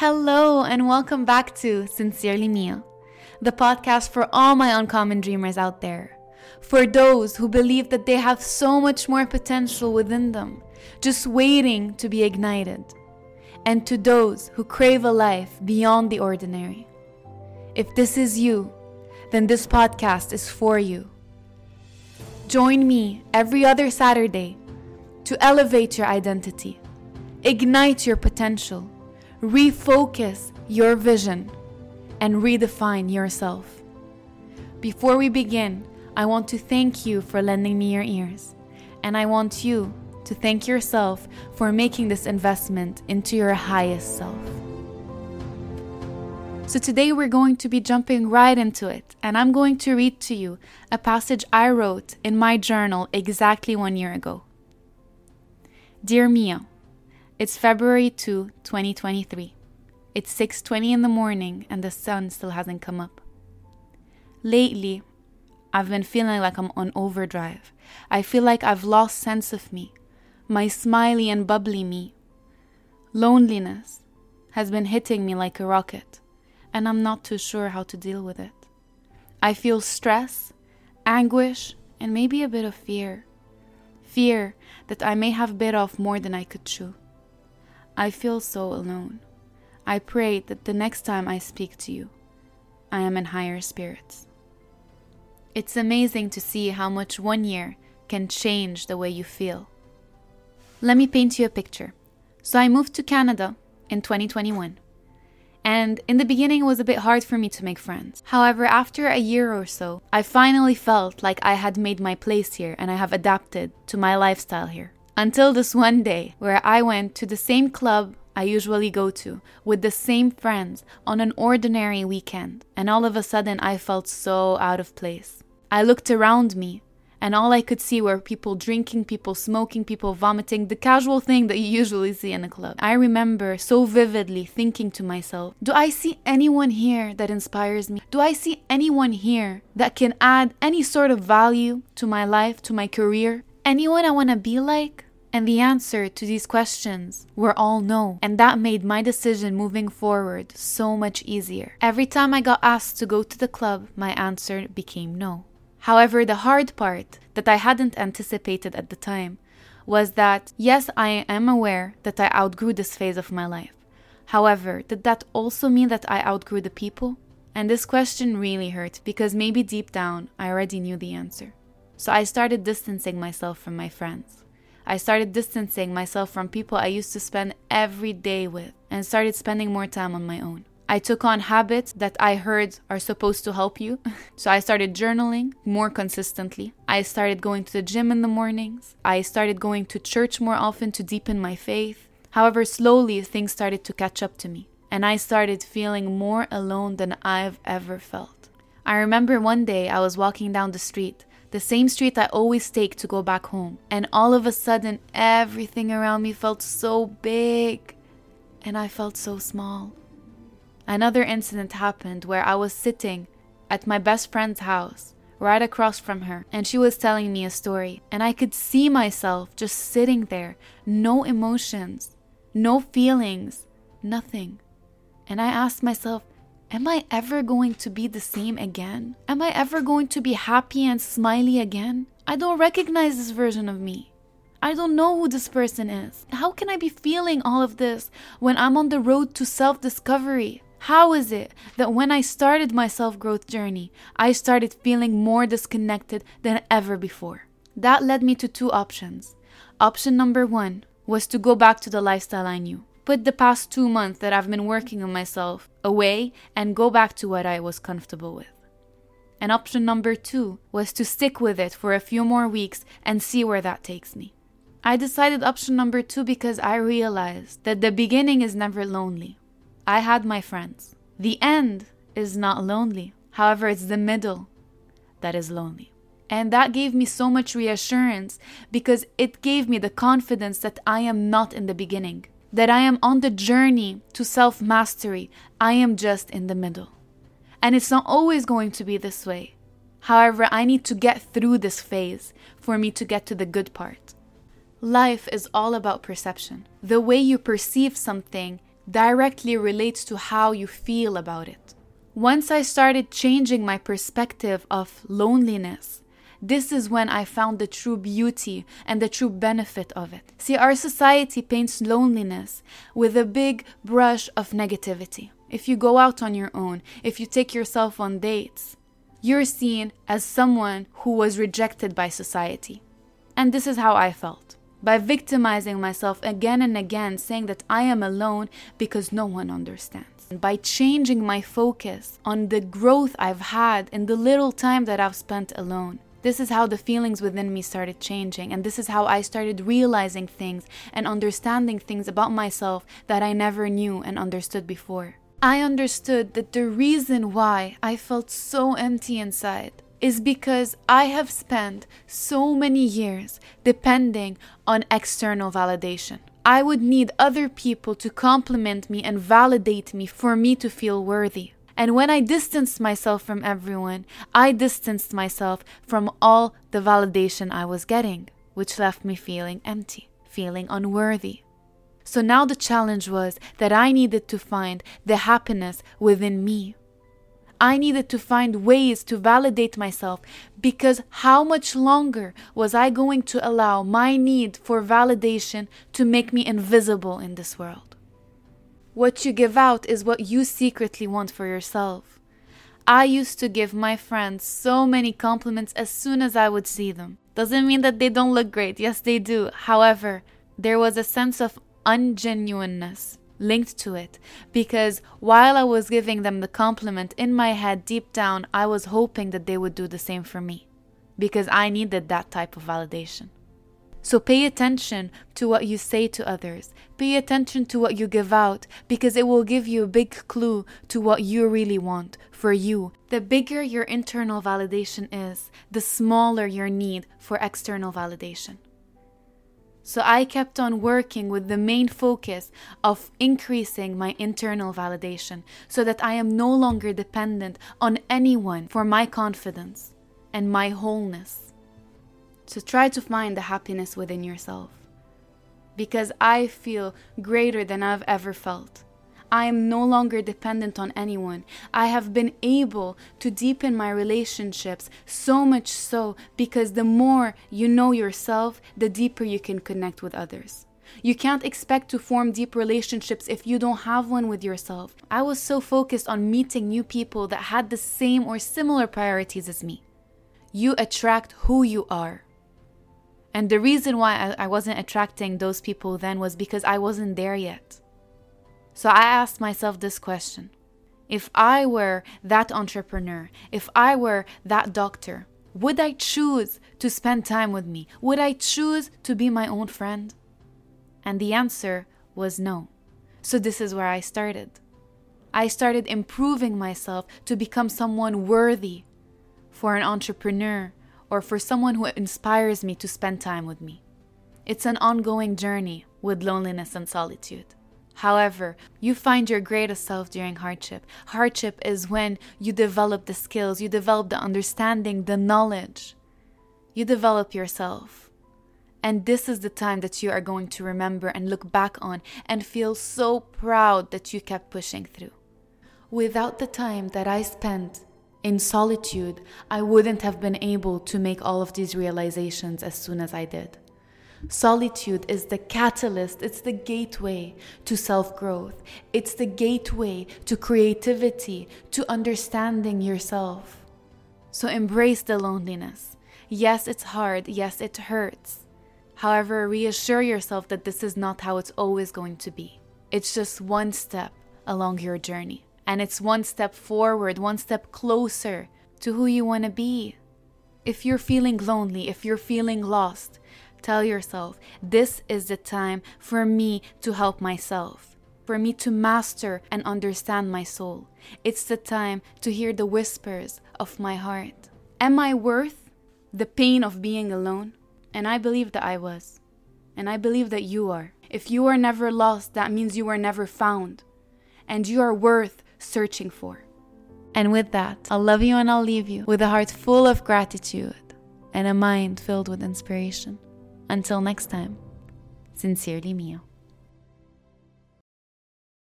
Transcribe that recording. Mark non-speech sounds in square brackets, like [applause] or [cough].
Hello, and welcome back to Sincerely Mia, the podcast for all my uncommon dreamers out there. For those who believe that they have so much more potential within them, just waiting to be ignited. And to those who crave a life beyond the ordinary. If this is you, then this podcast is for you. Join me every other Saturday to elevate your identity, ignite your potential, refocus your vision, and redefine yourself. Before we begin, I want to thank you for lending me your ears, and I want you to thank yourself for making this investment into your highest self. So, today we're going to be jumping right into it, and I'm going to read to you a passage I wrote in my journal exactly one year ago. Dear Mia, it's February 2, 2023. It's 6:20 in the morning and the sun still hasn't come up. Lately, I've been feeling like I'm on overdrive. I feel like I've lost sense of me, my smiley and bubbly me. Loneliness has been hitting me like a rocket and I'm not too sure how to deal with it. I feel stress, anguish, and maybe a bit of fear. Fear that I may have bit off more than I could chew. I feel so alone. I pray that the next time I speak to you, I am in higher spirits. It's amazing to see how much one year can change the way you feel. Let me paint you a picture. So I moved to Canada in 2021 and in the beginning it was a bit hard for me to make friends. However, after a year or so, I finally felt like I had made my place here and I have adapted to my lifestyle here. Until this one day where I went to the same club I usually go to with the same friends on an ordinary weekend, and all of a sudden I felt so out of place. I looked around me and all I could see were people drinking, people smoking, people vomiting, the casual thing that you usually see in a club. I remember so vividly thinking to myself, do I see anyone here that inspires me? Do I see anyone here that can add any sort of value to my life, to my career? Anyone I want to be like? And the answer to these questions were all no. And that made my decision moving forward so much easier. Every time I got asked to go to the club, my answer became no. However, the hard part that I hadn't anticipated at the time was that, yes, I am aware that I outgrew this phase of my life. However, did that also mean that I outgrew the people? And this question really hurt because maybe deep down I already knew the answer. So I started distancing myself from my friends. I started distancing myself from people I used to spend every day with and started spending more time on my own. I took on habits that I heard are supposed to help you. [laughs] so I started journaling more consistently. I started going to the gym in the mornings. I started going to church more often to deepen my faith. However, slowly things started to catch up to me, and I started feeling more alone than I've ever felt. I remember one day I was walking down the street, the same street I always take to go back home, and all of a sudden everything around me felt so big, and I felt so small. Another incident happened where I was sitting at my best friend's house, right across from her, and she was telling me a story. And I could see myself just sitting there, no emotions, no feelings, nothing. And I asked myself, Am I ever going to be the same again? Am I ever going to be happy and smiley again? I don't recognize this version of me. I don't know who this person is. How can I be feeling all of this when I'm on the road to self discovery? How is it that when I started my self growth journey, I started feeling more disconnected than ever before? That led me to two options. Option number one was to go back to the lifestyle I knew. Put the past two months that I've been working on myself away and go back to what I was comfortable with. And option number two was to stick with it for a few more weeks and see where that takes me. I decided option number two because I realized that the beginning is never lonely. I had my friends. The end is not lonely. However, it's the middle that is lonely. And that gave me so much reassurance because it gave me the confidence that I am not in the beginning, that I am on the journey to self mastery. I am just in the middle. And it's not always going to be this way. However, I need to get through this phase for me to get to the good part. Life is all about perception. The way you perceive something directly relates to how you feel about it. Once I started changing my perspective of loneliness, this is when I found the true beauty and the true benefit of it. See, our society paints loneliness with a big brush of negativity. If you go out on your own, if you take yourself on dates, you're seen as someone who was rejected by society. And this is how I felt. By victimizing myself again and again, saying that I am alone because no one understands. By changing my focus on the growth I've had in the little time that I've spent alone. This is how the feelings within me started changing, and this is how I started realizing things and understanding things about myself that I never knew and understood before. I understood that the reason why I felt so empty inside is because I have spent so many years depending on external validation. I would need other people to compliment me and validate me for me to feel worthy. And when I distanced myself from everyone, I distanced myself from all the validation I was getting, which left me feeling empty, feeling unworthy. So now the challenge was that I needed to find the happiness within me. I needed to find ways to validate myself because how much longer was I going to allow my need for validation to make me invisible in this world? What you give out is what you secretly want for yourself. I used to give my friends so many compliments as soon as I would see them. Doesn't mean that they don't look great. Yes, they do. However, there was a sense of ungenuineness linked to it because while I was giving them the compliment in my head deep down, I was hoping that they would do the same for me because I needed that type of validation. So pay attention to what you say to others. Pay attention to what you give out because it will give you a big clue to what you really want for you. The bigger your internal validation is, the smaller your need for external validation. So I kept on working with the main focus of increasing my internal validation so that I am no longer dependent on anyone for my confidence and my wholeness. So try to find the happiness within yourself. Because I feel greater than I've ever felt. I am no longer dependent on anyone. I have been able to deepen my relationships so much so because the more you know yourself, the deeper you can connect with others. You can't expect to form deep relationships if you don't have one with yourself. I was so focused on meeting new people that had the same or similar priorities as me. You attract who you are. And the reason why I, wasn't attracting those people then was because I wasn't there yet. So I asked myself this question If I were that entrepreneur, if I were that doctor, would I choose to spend time with me? Would I choose to be my own friend? And the answer was no. So this is where I started. I started improving myself to become someone worthy for an entrepreneur or for someone who inspires me to spend time with me. It's an ongoing journey with loneliness and solitude. However, you find your greatest self during hardship. Hardship is when you develop the skills, you develop the understanding, the knowledge. You develop yourself. And this is the time that you are going to remember and look back on and feel so proud that you kept pushing through. Without the time that I spent in solitude, I wouldn't have been able to make all of these realizations as soon as I did. Solitude is the catalyst, it's the gateway to self growth, it's the gateway to creativity, to understanding yourself. So embrace the loneliness. Yes, it's hard, yes, it hurts. However, reassure yourself that this is not how it's always going to be. It's just one step along your journey. And it's one step forward, one step closer to who you want to be. If you're feeling lonely, if you're feeling lost, tell yourself this is the time for me to help myself, for me to master and understand my soul. It's the time to hear the whispers of my heart. Am I worth the pain of being alone? And I believe that I was. And I believe that you are. If you are never lost, that means you were never found. And you are worth searching for. And with that, I'll love you and I'll leave you with a heart full of gratitude and a mind filled with inspiration. Until next time, sincerely Mia.